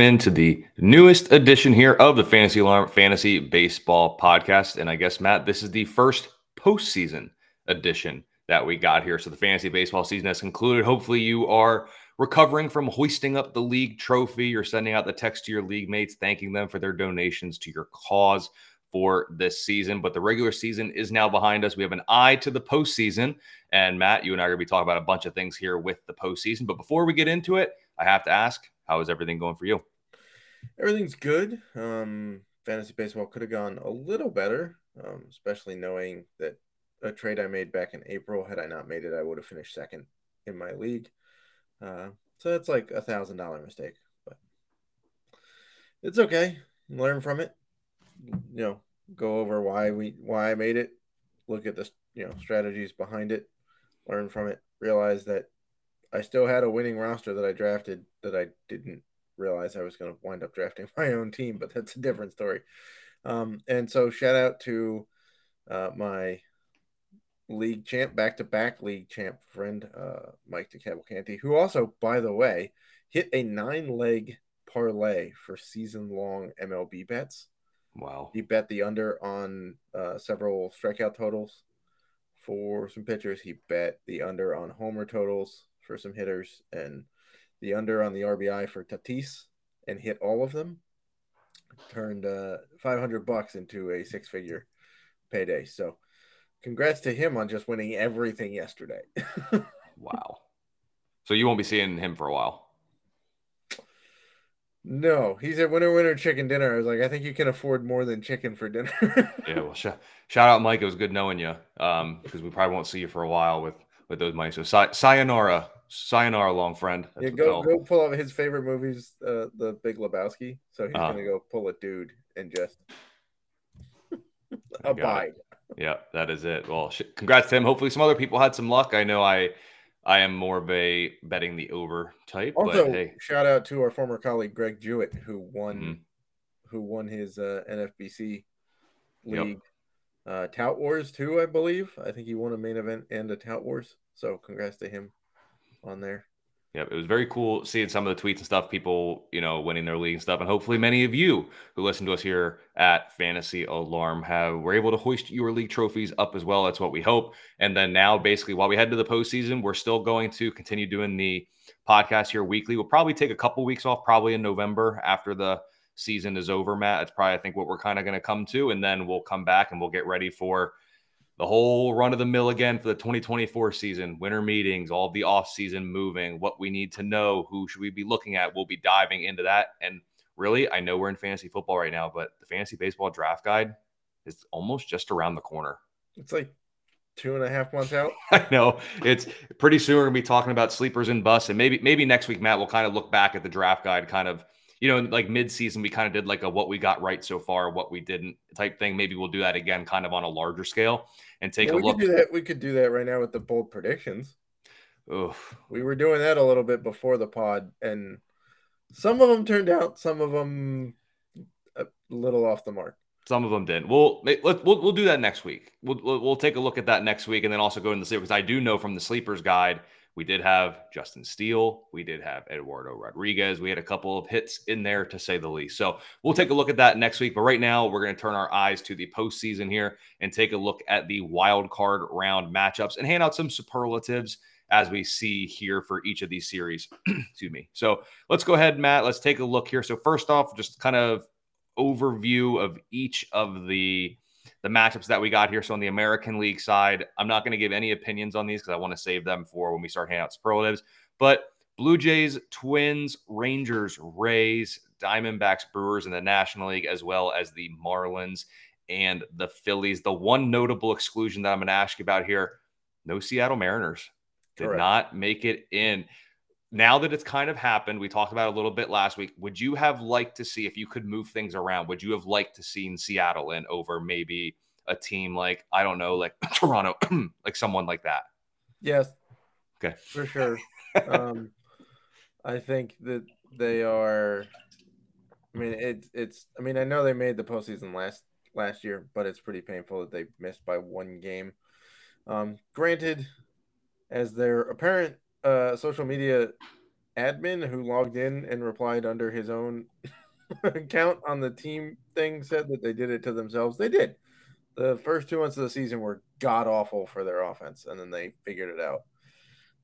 into the newest edition here of the Fantasy Alarm Fantasy Baseball Podcast. And I guess, Matt, this is the first postseason edition that we got here. So the fantasy baseball season has concluded. Hopefully, you are recovering from hoisting up the league trophy. You're sending out the text to your league mates, thanking them for their donations to your cause for this season. But the regular season is now behind us. We have an eye to the postseason. And Matt, you and I are going to be talking about a bunch of things here with the postseason. But before we get into it, I have to ask, how is everything going for you? Everything's good. Um, fantasy baseball could have gone a little better, um, especially knowing that a trade I made back in April, had I not made it, I would have finished second in my league. Uh, so that's like a thousand dollar mistake, but it's okay. Learn from it. You know, go over why we why I made it. Look at the you know strategies behind it. Learn from it. Realize that I still had a winning roster that I drafted that I didn't realize I was going to wind up drafting my own team, but that's a different story. Um, and so shout out to uh, my league champ, back to back league champ friend, uh, Mike DeCavalcanti, who also, by the way, hit a nine leg parlay for season long MLB bets. Wow. He bet the under on uh, several strikeout totals for some pitchers. He bet the under on homer totals for some hitters and the under on the RBI for Tatis and hit all of them. Turned uh, 500 bucks into a six figure payday. So, congrats to him on just winning everything yesterday. wow. So, you won't be seeing him for a while. No, he's at winner, winner, chicken dinner. I was like, I think you can afford more than chicken for dinner. yeah, well, sh- shout out, Mike. It was good knowing you um, because we probably won't see you for a while with with those money. So, say- sayonara, sayonara, long friend. That's yeah, go go pull up his favorite movies, uh, The Big Lebowski. So he's uh, gonna go pull a dude and just abide. Yeah, that is it. Well, sh- congrats to him. Hopefully, some other people had some luck. I know I I am more of a betting the over type. Also, but, hey. shout out to our former colleague Greg Jewett who won mm-hmm. who won his uh, NFBC league. Yep. Uh, Tout Wars too, I believe. I think he won a main event and a Tout Wars. So congrats to him on there. Yep, it was very cool seeing some of the tweets and stuff, people, you know, winning their league and stuff. And hopefully many of you who listen to us here at Fantasy Alarm have were able to hoist your league trophies up as well. That's what we hope. And then now basically while we head to the postseason, we're still going to continue doing the podcast here weekly. We'll probably take a couple weeks off, probably in November after the season is over, Matt. That's probably I think what we're kind of going to come to. And then we'll come back and we'll get ready for the whole run of the mill again for the 2024 season, winter meetings, all the off season moving, what we need to know, who should we be looking at. We'll be diving into that. And really, I know we're in fantasy football right now, but the fantasy baseball draft guide is almost just around the corner. It's like two and a half months out. I know it's pretty soon. We're gonna be talking about sleepers and busts, and maybe maybe next week, Matt, we'll kind of look back at the draft guide, kind of you know, like mid-season, we kind of did like a what we got right so far, what we didn't type thing. Maybe we'll do that again, kind of on a larger scale, and take yeah, a we look. Could do that. We could do that right now with the bold predictions. Oof. We were doing that a little bit before the pod, and some of them turned out, some of them a little off the mark. Some of them did. We'll let we'll, we'll do that next week. We'll, we'll, we'll take a look at that next week, and then also go into the sleeper because I do know from the sleepers guide we did have Justin Steele. We did have Eduardo Rodriguez. We had a couple of hits in there, to say the least. So we'll take a look at that next week. But right now, we're going to turn our eyes to the postseason here and take a look at the wild card round matchups and hand out some superlatives as we see here for each of these series. to me. So let's go ahead, Matt. Let's take a look here. So, first off, just kind of overview of each of the the matchups that we got here. So on the American League side, I'm not going to give any opinions on these because I want to save them for when we start handing out superlatives. But Blue Jays, Twins, Rangers, Rays, Diamondbacks, Brewers in the National League, as well as the Marlins and the Phillies. The one notable exclusion that I'm going to ask you about here no Seattle Mariners did Correct. not make it in now that it's kind of happened, we talked about a little bit last week. Would you have liked to see if you could move things around? Would you have liked to seen Seattle in over maybe a team like I don't know, like Toronto, like someone like that? Yes. Okay. For sure. um, I think that they are. I mean, it's it's. I mean, I know they made the postseason last last year, but it's pretty painful that they missed by one game. Um, granted, as their apparent uh, social media admin who logged in and replied under his own account on the team thing said that they did it to themselves. They did. The first two months of the season were god awful for their offense, and then they figured it out.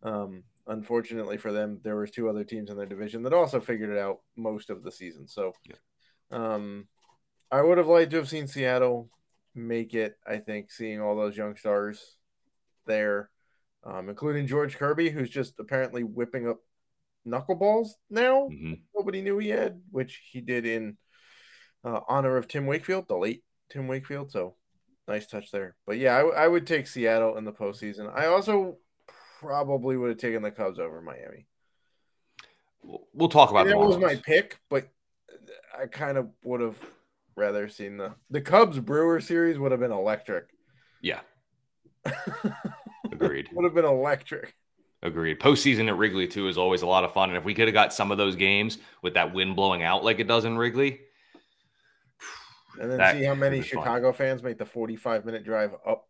Um, unfortunately for them, there was two other teams in their division that also figured it out most of the season. So, yeah. um, I would have liked to have seen Seattle make it. I think seeing all those young stars there, um, including George Kirby, who's just apparently whipping up knuckleballs now. Mm-hmm. Nobody knew he had, which he did in uh, honor of Tim Wakefield, the late Tim Wakefield. So nice touch there. But yeah, I, I would take Seattle in the postseason. I also probably would have taken the Cubs over Miami. We'll talk about that. Was my pick, but I kind of would have rather seen the the Cubs Brewer series would have been electric. Yeah. Agreed. would have been electric. Agreed. Postseason at Wrigley too is always a lot of fun, and if we could have got some of those games with that wind blowing out like it does in Wrigley, and then see how many Chicago fun. fans make the forty-five minute drive up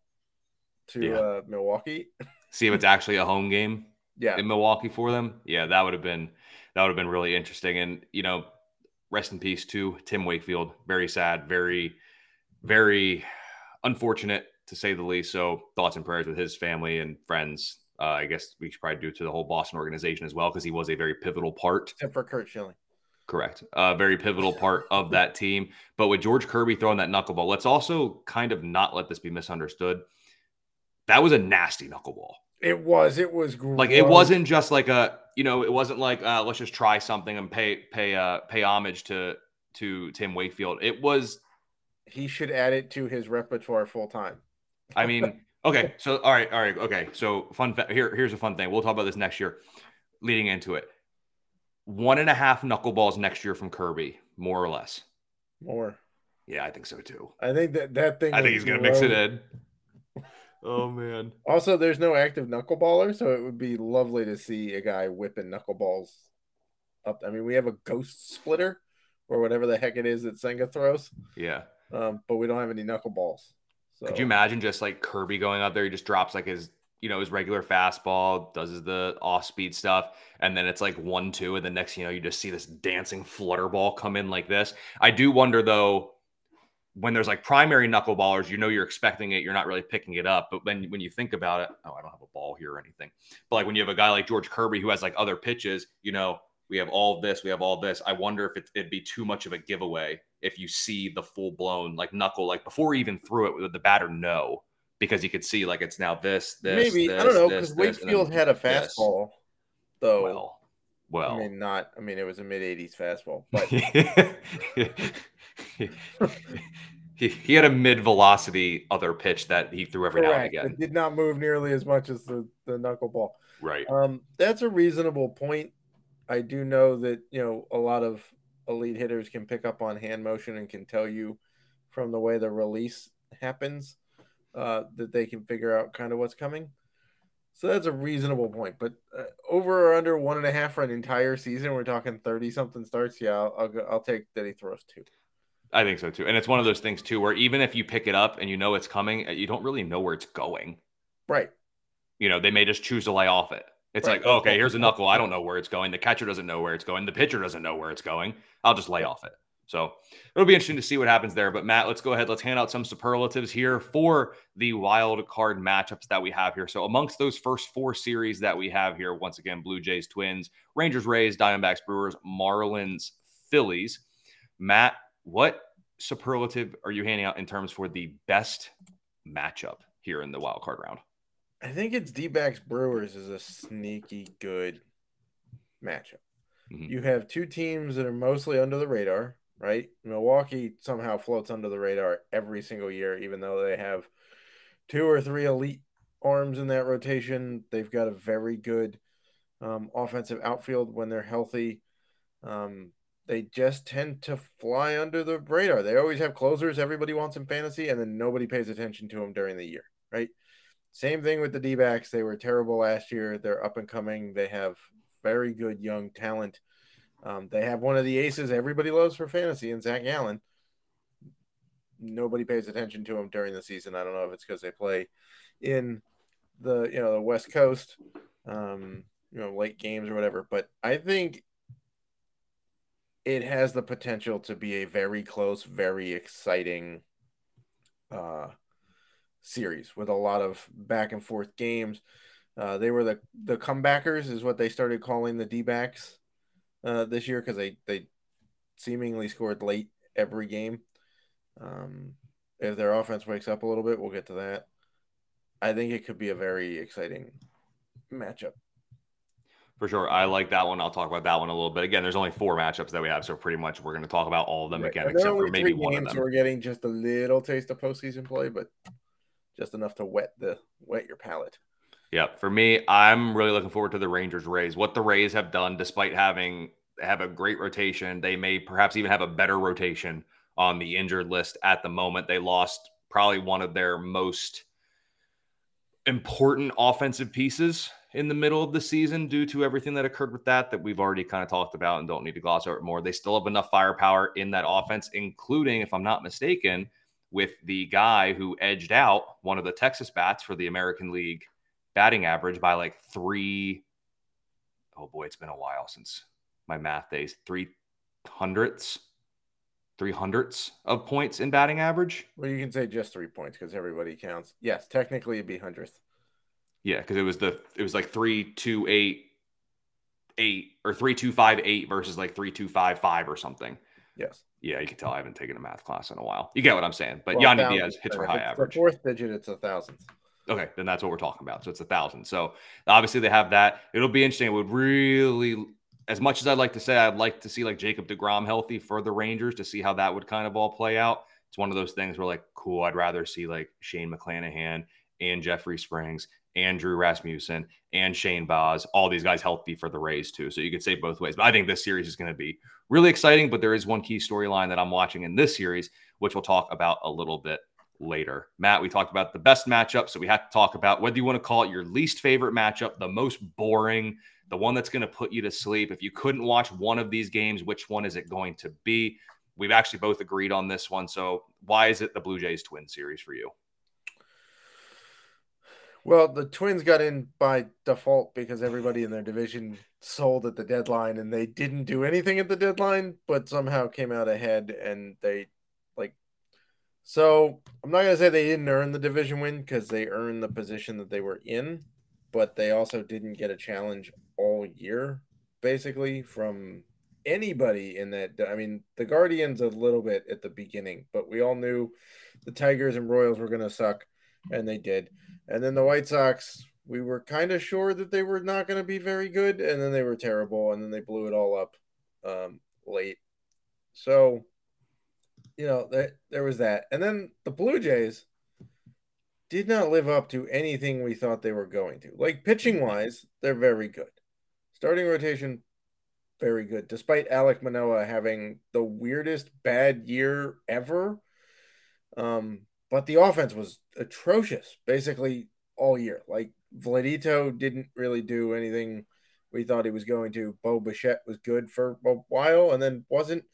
to yeah. uh, Milwaukee. see if it's actually a home game. Yeah, in Milwaukee for them. Yeah, that would have been that would have been really interesting. And you know, rest in peace to Tim Wakefield. Very sad. Very, very unfortunate to say the least. So thoughts and prayers with his family and friends uh, I guess we should probably do it to the whole Boston organization as well because he was a very pivotal part. Except for Curt Schilling. Correct. A uh, very pivotal part of that team. But with George Kirby throwing that knuckleball, let's also kind of not let this be misunderstood. That was a nasty knuckleball. It was. It was gross. like it wasn't just like a you know it wasn't like uh, let's just try something and pay pay uh pay homage to to Tim Wakefield. It was. He should add it to his repertoire full time. I mean, Okay, so all right, all right, okay. So fun fa- here, here's a fun thing. We'll talk about this next year, leading into it. One and a half knuckleballs next year from Kirby, more or less. More. Yeah, I think so too. I think that that thing. I think he's gonna mix it in. Oh man. Also, there's no active knuckleballer, so it would be lovely to see a guy whipping knuckleballs up. I mean, we have a ghost splitter or whatever the heck it is that Senga throws. Yeah. Um, but we don't have any knuckleballs. So. Could you imagine just like Kirby going out there? He just drops like his, you know, his regular fastball, does the off speed stuff, and then it's like one, two, and the next, you know, you just see this dancing flutter ball come in like this. I do wonder though, when there's like primary knuckleballers, you know you're expecting it, you're not really picking it up. But when when you think about it, oh, I don't have a ball here or anything. But like when you have a guy like George Kirby who has like other pitches, you know, we have all this, we have all this. I wonder if it, would be too much of a giveaway if you see the full blown like knuckle, like before he even threw it, with the batter no, because you could see like it's now this, this. Maybe this, I don't know because Wakefield had a fastball, this. though. Well, well, I mean, not. I mean, it was a mid '80s fastball, but he, he had a mid velocity other pitch that he threw every Correct. now and again. It did not move nearly as much as the the knuckleball. Right. Um, that's a reasonable point. I do know that you know a lot of elite hitters can pick up on hand motion and can tell you from the way the release happens uh, that they can figure out kind of what's coming. So that's a reasonable point. But uh, over or under one and a half for an entire season, we're talking 30 something starts. Yeah, I'll, I'll, I'll take that he throws two. I think so too. And it's one of those things too where even if you pick it up and you know it's coming, you don't really know where it's going. Right. You know, they may just choose to lay off it. It's right. like, oh, okay, here's a knuckle. I don't know where it's going. The catcher doesn't know where it's going. The pitcher doesn't know where it's going. I'll just lay off it. So it'll be interesting to see what happens there. But Matt, let's go ahead. Let's hand out some superlatives here for the wild card matchups that we have here. So amongst those first four series that we have here, once again, Blue Jays, Twins, Rangers, Rays, Diamondbacks, Brewers, Marlins, Phillies. Matt, what superlative are you handing out in terms for the best matchup here in the wild card round? I think it's D backs Brewers is a sneaky good matchup. Mm-hmm. You have two teams that are mostly under the radar, right? Milwaukee somehow floats under the radar every single year, even though they have two or three elite arms in that rotation. They've got a very good um, offensive outfield when they're healthy. Um, they just tend to fly under the radar. They always have closers everybody wants in fantasy, and then nobody pays attention to them during the year, right? Same thing with the D backs. They were terrible last year. They're up and coming. They have very good young talent. Um, they have one of the aces everybody loves for fantasy and Zach Gallen. Nobody pays attention to him during the season. I don't know if it's because they play in the you know the West Coast, um, you know, late games or whatever. But I think it has the potential to be a very close, very exciting uh, series with a lot of back and forth games. Uh, they were the the comebackers, is what they started calling the D backs uh, this year because they they seemingly scored late every game. Um, if their offense wakes up a little bit, we'll get to that. I think it could be a very exciting matchup. For sure. I like that one. I'll talk about that one a little bit. Again, there's only four matchups that we have, so pretty much we're going to talk about all of them right. again, except for maybe one of them. We're getting just a little taste of postseason play, but just enough to wet the wet your palate. Yeah, for me, I'm really looking forward to the Rangers Rays. What the Rays have done, despite having have a great rotation, they may perhaps even have a better rotation on the injured list at the moment. They lost probably one of their most important offensive pieces in the middle of the season due to everything that occurred with that that we've already kind of talked about and don't need to gloss over it more. They still have enough firepower in that offense, including, if I'm not mistaken, with the guy who edged out one of the Texas bats for the American League batting average by like three. Oh boy, it's been a while since my math days. Three hundredths, three hundredths of points in batting average. Well, you can say just three points because everybody counts. Yes, technically it'd be hundredth. Yeah, because it was the it was like three two eight eight or three two five eight versus like three two five five or something. Yes. Yeah, you can tell I haven't taken a math class in a while. You get what I'm saying. But well, Yandy Diaz hits for high average. Fourth digit, it's a thousandth. Okay, then that's what we're talking about. So it's a thousand. So obviously they have that. It'll be interesting. It would really, as much as I'd like to say, I'd like to see like Jacob DeGrom healthy for the Rangers to see how that would kind of all play out. It's one of those things where like, cool, I'd rather see like Shane McClanahan and Jeffrey Springs Andrew Rasmussen and Shane Baz, all these guys healthy for the Rays too. So you could say both ways. But I think this series is going to be really exciting. But there is one key storyline that I'm watching in this series, which we'll talk about a little bit later. Matt, we talked about the best matchup. So we have to talk about whether you want to call it your least favorite matchup, the most boring, the one that's going to put you to sleep. If you couldn't watch one of these games, which one is it going to be? We've actually both agreed on this one. So why is it the Blue Jays twin series for you? Well, the Twins got in by default because everybody in their division sold at the deadline and they didn't do anything at the deadline, but somehow came out ahead and they like so I'm not gonna say they didn't earn the division win because they earned the position that they were in, but they also didn't get a challenge all year, basically, from anybody in that I mean the Guardians a little bit at the beginning, but we all knew the Tigers and Royals were gonna suck, and they did. And then the White Sox, we were kind of sure that they were not going to be very good, and then they were terrible, and then they blew it all up um, late. So, you know, there, there was that. And then the Blue Jays did not live up to anything we thought they were going to. Like pitching wise, they're very good. Starting rotation, very good. Despite Alek Manoah having the weirdest bad year ever, um, but the offense was atrocious basically all year. Like Vladito didn't really do anything we thought he was going to. Bo Bichette was good for a while and then wasn't.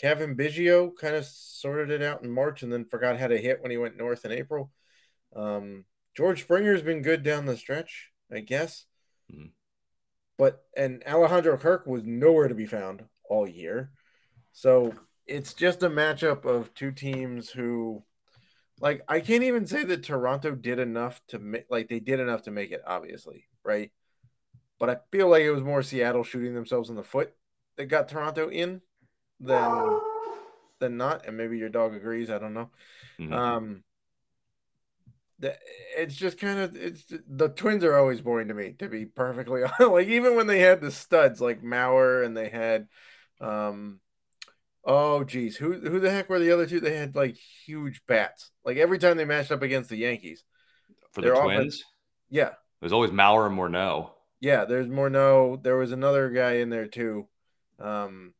Cavan Biggio kind of sorted it out in March and then forgot how to hit when he went north in April. Um, George Springer's been good down the stretch, I guess. Mm-hmm. But and Alejandro Kirk was nowhere to be found all year. So it's just a matchup of two teams who like I can't even say that Toronto did enough to make like they did enough to make it, obviously, right? But I feel like it was more Seattle shooting themselves in the foot that got Toronto in than than not. And maybe your dog agrees. I don't know. Mm-hmm. Um, the, it's just kind of it's the Twins are always boring to me, to be perfectly honest. like even when they had the studs like Mauer and they had um Oh geez, who who the heck were the other two? They had like huge bats. Like every time they matched up against the Yankees. For the Twins? yeah. There's always Mauer and Morneau. Yeah, there's Morneau. There was another guy in there too. Um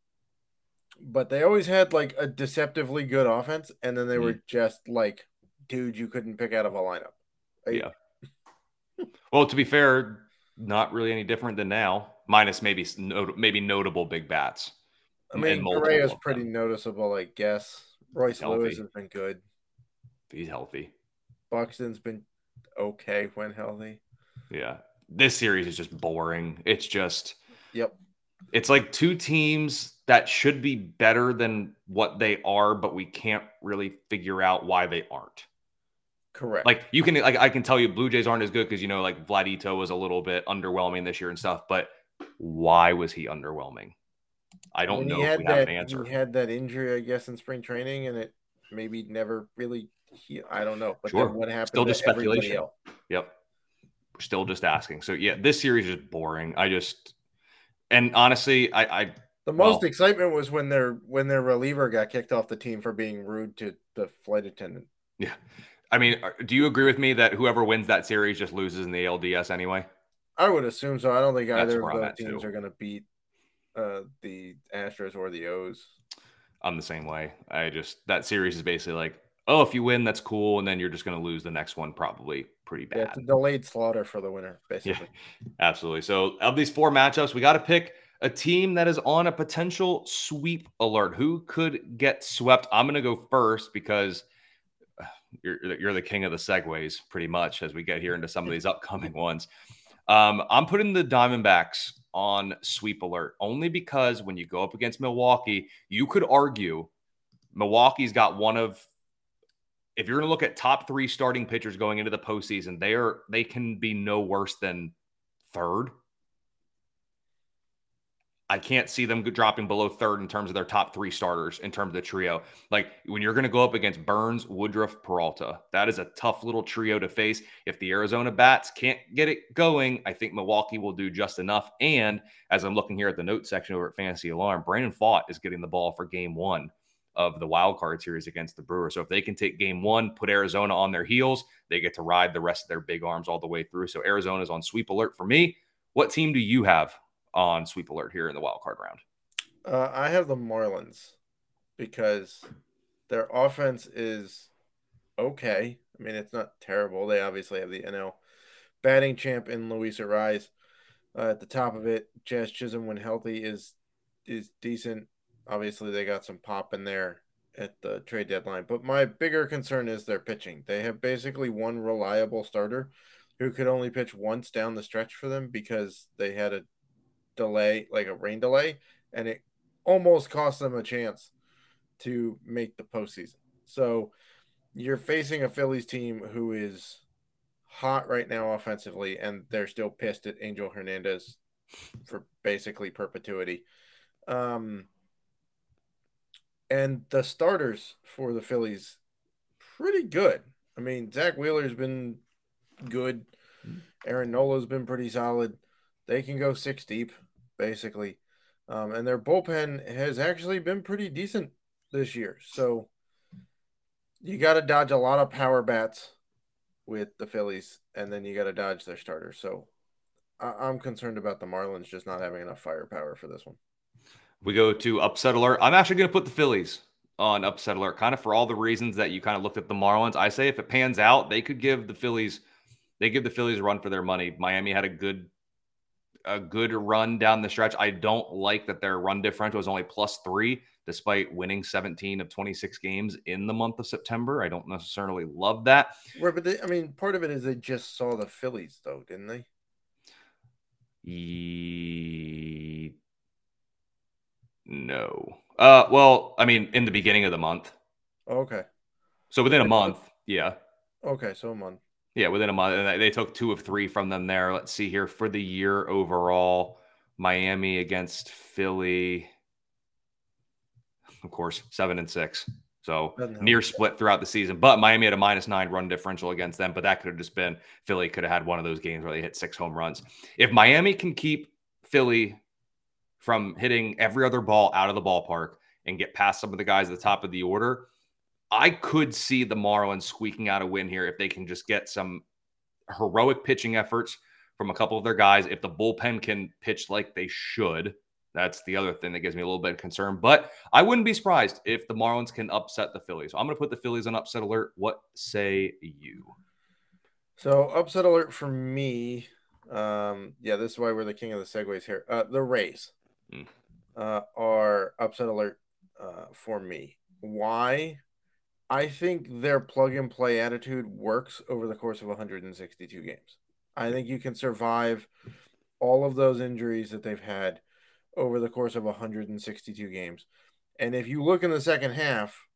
but they always had like a deceptively good offense, and then they mm-hmm. were just like dude you couldn't pick out of a lineup. Right? Yeah. well, to be fair, not really any different than now, minus maybe maybe notable big bats. I mean, Gray is pretty noticeable, I guess. Royce Lewis has been good. He's healthy. Buxton's been okay when healthy. Yeah. this series is just boring. It's just Yep. It's like two teams that should be better than what they are, but we can't really figure out why they aren't. Correct. Like you can, like I can tell you, Blue Jays aren't as good because you know, like Vladito was a little bit underwhelming this year and stuff. But why was he underwhelming? I don't know. If we that, have an answer. He had that injury, I guess, in spring training, and it maybe never really. He, I don't know. But sure. what happened? Still just speculation. Yep. We're still just asking. So yeah, this series is boring. I just and honestly, I, I the most well, excitement was when their when their reliever got kicked off the team for being rude to the flight attendant. Yeah, I mean, uh, do you agree with me that whoever wins that series just loses in the ALDS anyway? I would assume so. I don't think That's either of those teams too. are going to beat uh, the Astros or the O's. I'm the same way. I just that series is basically like, oh, if you win, that's cool, and then you're just going to lose the next one, probably pretty bad. Yeah, it's a delayed slaughter for the winner, basically. Yeah, absolutely. So, of these four matchups, we got to pick a team that is on a potential sweep alert. Who could get swept? I'm going to go first because you're you're the king of the segues, pretty much, as we get here into some of these upcoming ones. Um, I'm putting the Diamondbacks on sweep alert only because when you go up against Milwaukee, you could argue Milwaukee's got one of if you're going to look at top three starting pitchers going into the postseason, they are they can be no worse than third I can't see them dropping below third in terms of their top three starters in terms of the trio. Like when you're going to go up against Burnes, Woodruff, Peralta, that is a tough little trio to face. If the Arizona bats can't get it going, I think Milwaukee will do just enough. And as I'm looking here at the note section over at Fantasy Alarm, Brandon Pfaadt is getting the ball for game one of the wild card series against the Brewers. So if they can take game one, put Arizona on their heels, they get to ride the rest of their big arms all the way through. So Arizona's on sweep alert for me. What team do you have on sweep alert here in the wild card round? Uh, I have the Marlins because their offense is okay. I mean, it's not terrible. They obviously have the NL batting champ in Luis Arraez uh, at the top of it. Jazz Chisholm, when healthy, is is decent. Obviously, they got some pop in there at the trade deadline. But my bigger concern is their pitching. They have basically one reliable starter who could only pitch once down the stretch for them because they had a delay, like a rain delay, and it almost cost them a chance to make the postseason. So you're facing a Phillies team who is hot right now offensively, and they're still pissed at Angel Hernandez for basically perpetuity. Um, and the starters for the Phillies, pretty good. I mean, Zack Wheeler's been good. Aaron Nola's been pretty solid. They can go six deep basically. Um, and their bullpen has actually been pretty decent this year. So you got to dodge a lot of power bats with the Phillies, and then you got to dodge their starters. So I- am concerned about the Marlins just not having enough firepower for this one. We go to upset alert. I'm actually going to put the Phillies on upset alert, kind of for all the reasons that you kind of looked at the Marlins. I say if it pans out, they could give the Phillies, they give the Phillies a run for their money. Miami had a good a good run down the stretch. I don't like that their run differential is only plus three, despite winning 17 of 26 games in the month of September. I don't necessarily love that. Right, but they, I mean, part of it is they just saw the Phillies, though, didn't they? E... No. Uh, well, I mean, in the beginning of the month. okay. So within a month, yeah. Okay, so a month. Yeah, within a month. And they took two of three from them there. Let's see here for the year overall Miami against Philly. Of course, seven and six. So near split throughout the season. But Miami had a minus nine run differential against them. But that could have just been Philly could have had one of those games where they hit six home runs. If Miami can keep Philly from hitting every other ball out of the ballpark and get past some of the guys at the top of the order, I could see the Marlins squeaking out a win here if they can just get some heroic pitching efforts from a couple of their guys. If the bullpen can pitch like they should, that's the other thing that gives me a little bit of concern. But I wouldn't be surprised if the Marlins can upset the Phillies. So I'm going to put the Phillies on upset alert. What say you? So upset alert for me. Um, yeah, this is why we're the king of the segues here. Uh, the Rays mm. uh, are upset alert uh, for me. Why? I think their plug and play attitude works over the course of 162 games. I think you can survive all of those injuries that they've had over the course of 162 games. And if you look in the second half,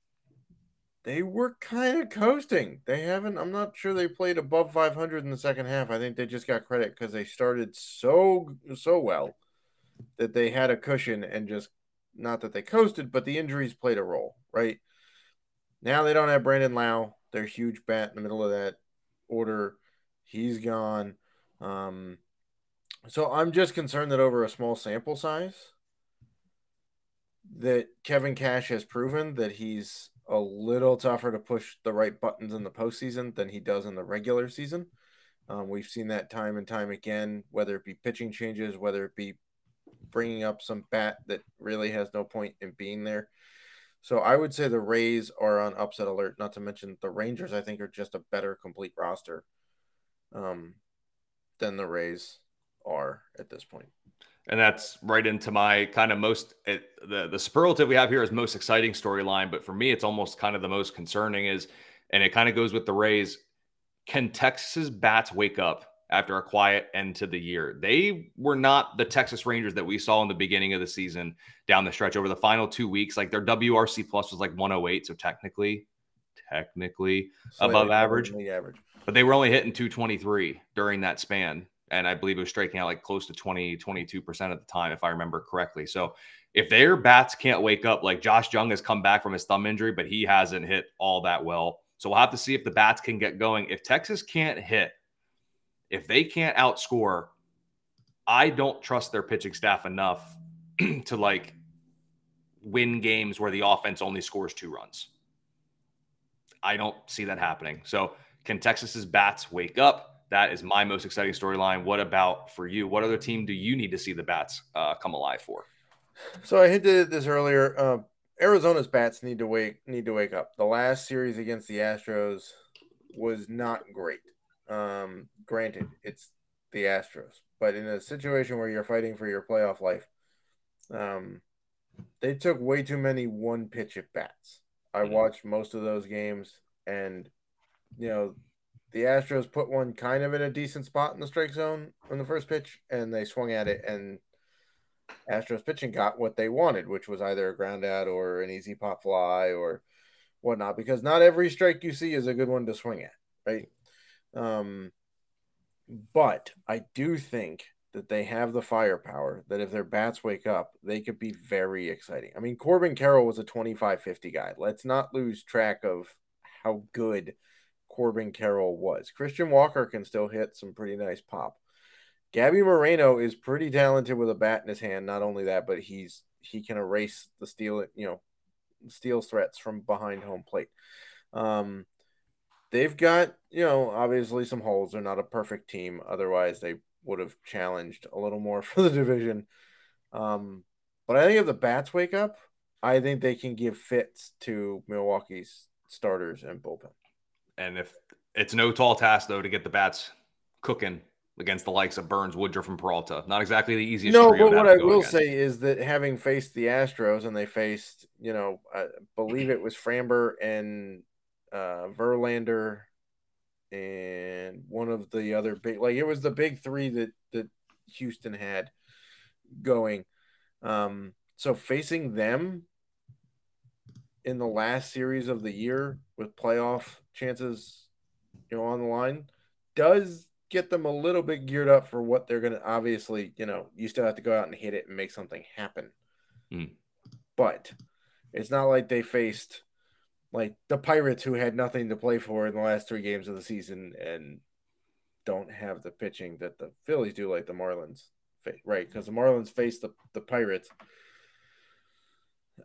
they were kind of coasting. They haven't, I'm not sure they played above 500 in the second half. I think they just got credit because they started so, so well that they had a cushion and just, not that they coasted, but the injuries played a role, right? Now they don't have Brandon Lowe, their huge bat in the middle of that order. He's gone. Um, so I'm just concerned that over a small sample size, that Kevin Cash has proven that he's a little tougher to push the right buttons in the postseason than he does in the regular season. Um, we've seen that time and time again, whether it be pitching changes, whether it be bringing up some bat that really has no point in being there. So I would say the Rays are on upset alert. Not to mention the Rangers, I think, are just a better complete roster um, than the Rays are at this point. And that's right into my kind of most it, the the superlative we have here is most exciting storyline, but for me, it's almost kind of the most concerning is, and it kind of goes with the Rays. Can Texas bats wake up after a quiet end to the year? They were not the Texas Rangers that we saw in the beginning of the season down the stretch over the final two weeks. Like their WRC plus was like 108, so technically, technically Slightly above average. average, but they were only hitting 223 during that span and I believe it was striking out like close to 20, 22% at the time, if I remember correctly. So if their bats can't wake up, like Josh Jung has come back from his thumb injury, but he hasn't hit all that well. So we'll have to see if the bats can get going. If Texas can't hit, if they can't outscore, I don't trust their pitching staff enough to like win games where the offense only scores two runs. I don't see that happening. So can Texas's bats wake up? That is my most exciting storyline. What about for you? What other team do you need to see the bats uh, come alive for? So I hinted at this earlier. Uh, Arizona's bats need to wake need to wake up. The last series against the Astros was not great. Um, granted, it's the Astros, but in a situation where you're fighting for your playoff life, um, they took way too many one pitch at bats. I mm-hmm. watched most of those games, and you know the Astros put one kind of in a decent spot in the strike zone on the first pitch, and they swung at it, and Astros pitching got what they wanted, which was either a ground out or an easy pop fly or whatnot, because not every strike you see is a good one to swing at, right? Um, but I do think that they have the firepower that if their bats wake up, they could be very exciting. I mean, Corbin Carroll was a 25 50 guy. Let's not lose track of how good Corbin Carroll was. Christian Walker can still hit some pretty nice pop. Gabby Moreno is pretty talented with a bat in his hand. Not only that, but he's he can erase the steal, you know, steal threats from behind home plate. Um, they've got, you know, obviously some holes. They're not a perfect team. Otherwise, they would have challenged a little more for the division. Um, but I think if the bats wake up, I think they can give fits to Milwaukee's starters and bullpen. And if it's no tall task though to get the bats cooking against the likes of Burnes, Woodruff, and Peralta. Not exactly the easiest. No, but what I will against. say is that having faced the Astros and they faced, you know, I believe it was Framber and uh, Verlander and one of the other big, like it was the big three that that Houston had going. Um, so facing them in the last series of the year with playoff chances, you know, on the line, does get them a little bit geared up for what they're going to obviously, you know, you still have to go out and hit it and make something happen. Mm. But it's not like they faced like the Pirates who had nothing to play for in the last three games of the season and don't have the pitching that the Phillies do, like the Marlins, right? Because the Marlins face the, the Pirates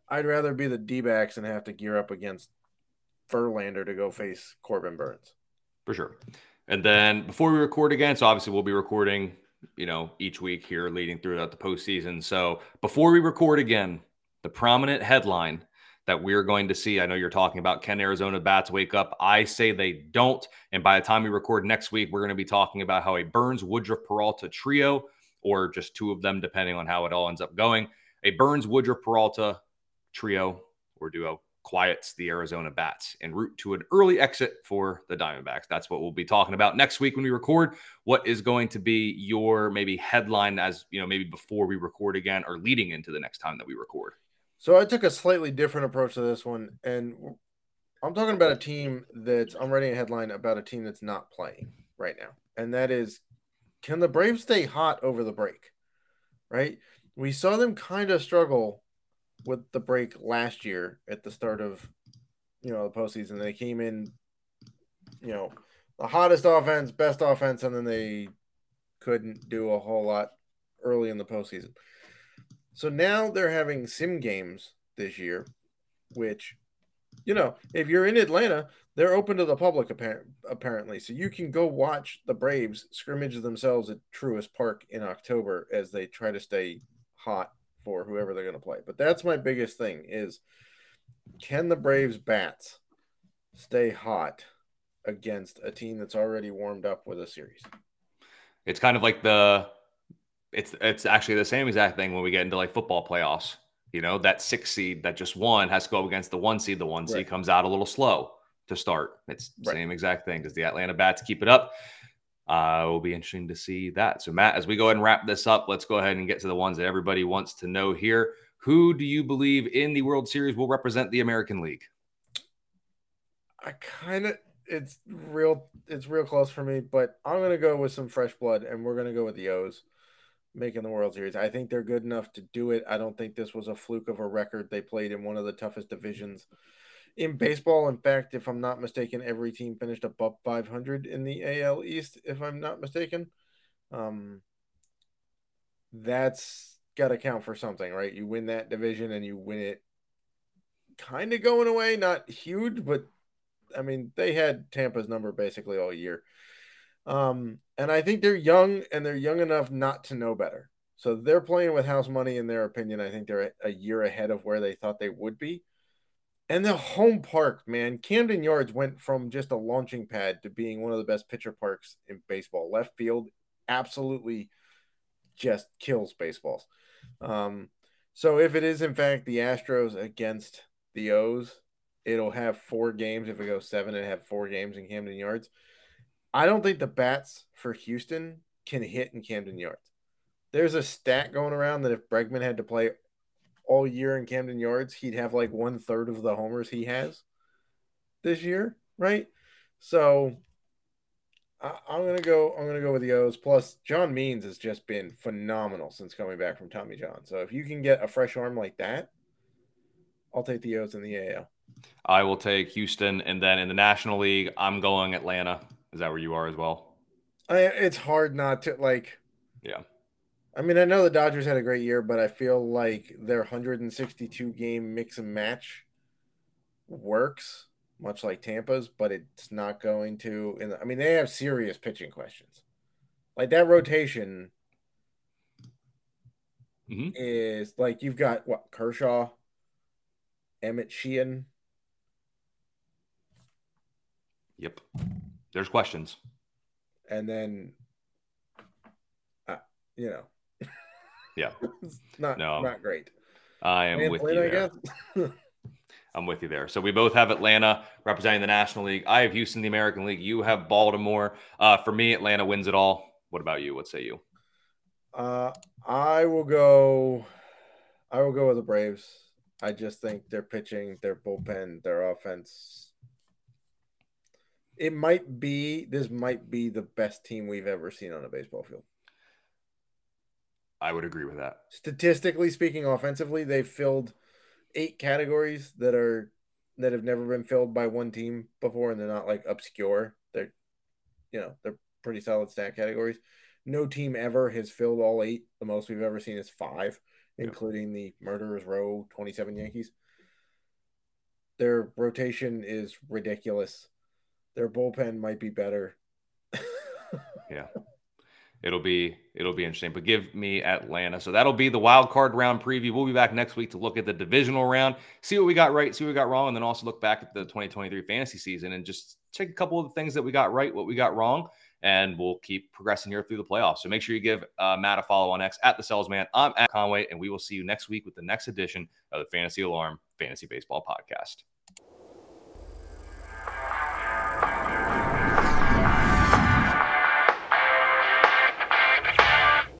I'd rather be the D backs and have to gear up against Verlander to go face Corbin Burnes. For sure. And then before we record again, so obviously we'll be recording, you know, each week here leading throughout the postseason. So before we record again, the prominent headline that we're going to see. I know you're talking about can Arizona bats wake up? I say they don't. And by the time we record next week, we're going to be talking about how a Burnes Woodruff Peralta trio, or just two of them, depending on how it all ends up going. A Burnes Woodruff Peralta trio or duo quiets the Arizona Bats en route to an early exit for the Diamondbacks. That's what we'll be talking about next week when we record. What is going to be your maybe headline as, you know, maybe before we record again or leading into the next time that we record? So I took a slightly different approach to this one and I'm talking about a team that's I'm writing a headline about a team that's not playing right now. And that is can the Braves stay hot over the break? Right? We saw them kind of struggle with the break last year at the start of you know the postseason. They came in, you know, the hottest offense, best offense, and then they couldn't do a whole lot early in the postseason. So now they're having sim games this year, which, you know, if you're in Atlanta, they're open to the public apparently. So you can go watch the Braves scrimmage themselves at Truist Park in October as they try to stay hot for whoever they're going to play. But that's my biggest thing is can the Braves bats stay hot against a team that's already warmed up with a series? It's kind of like the it's it's actually the same exact thing when we get into like football playoffs. You know, that six seed that just won has to go up against the one seed. The one seed right. comes out a little slow to start. It's right. same exact thing. Does the Atlanta Bats keep it up? Uh, it will be interesting to see that. So, Matt, as we go ahead and wrap this up, let's go ahead and get to the ones that everybody wants to know here. Who do you believe in the World Series will represent the American League? I kind of it's real it's real close for me, but I'm gonna go with some fresh blood, and we're gonna go with the O's making the World Series. I think they're good enough to do it. I don't think this was a fluke of a record. They played in one of the toughest divisions in baseball. In fact, if I'm not mistaken, every team finished above 500 in the AL East, if I'm not mistaken. Um, that's got to count for something, right? You win that division and you win it kind of going away, not huge, but I mean, they had Tampa's number basically all year. Um, and I think they're young and they're young enough not to know better. So they're playing with house money, in their opinion. I think they're a year ahead of where they thought they would be. And the home park, man, Camden Yards went from just a launching pad to being one of the best pitcher parks in baseball. Left field absolutely just kills baseballs. Um, so if it is in fact the Astros against the O's, it'll have four games. If it goes seven, it have four games in Camden Yards. I don't think the bats for Houston can hit in Camden Yards. There's a stat going around that if Bregman had to play all year in Camden Yards, he'd have like one third of the homers he has this year, right? So I, am gonna go. I'm gonna go with the O's. Plus, John Means has just been phenomenal since coming back from Tommy John. So if you can get a fresh arm like that, I'll take the O's in the AL. I will take Houston, and then in the National League, I'm going Atlanta. Is that where you are as well? I, it's hard not to like. Yeah. I mean, I know the Dodgers had a great year, but I feel like their 162 game mix and match works, much like Tampa's, but it's not going to. In the, I mean, they have serious pitching questions. Like that rotation mm-hmm. is like you've got what Kershaw, Emmet Sheehan. Yep, there's questions, and then, uh, you know, yeah. not no. not great. I am with you there. I'm with you there. So we both have Atlanta representing the National League. I have Houston, the American League. You have Baltimore. Uh, for me, Atlanta wins it all. What about you? What say you? Uh, I will go. I will go with the Braves. I just think their pitching, their bullpen, their offense. It might be. This might be the best team we've ever seen on a baseball field. I would agree with that. Statistically speaking, offensively, they've filled eight categories that are that have never been filled by one team before, and they're not like obscure. They're, you know, they're pretty solid stat categories. No team ever has filled all eight. The most we've ever seen is five, including the Murderers Row 27 Yankees. Their rotation is ridiculous. Their bullpen might be better. yeah it'll be it'll be interesting. But give me Atlanta. So that'll be the wild card round preview. We'll be back next week to look at the divisional round, see what we got right, see what we got wrong, and then also look back at the 2023 fantasy season and just check a couple of the things that we got right, what we got wrong, and we'll keep progressing here through the playoffs. So make sure you give uh, Matt a follow on X at the Selzman. I'm at Conway, and we will see you next week with the next edition of the Fantasy Alarm Fantasy Baseball Podcast.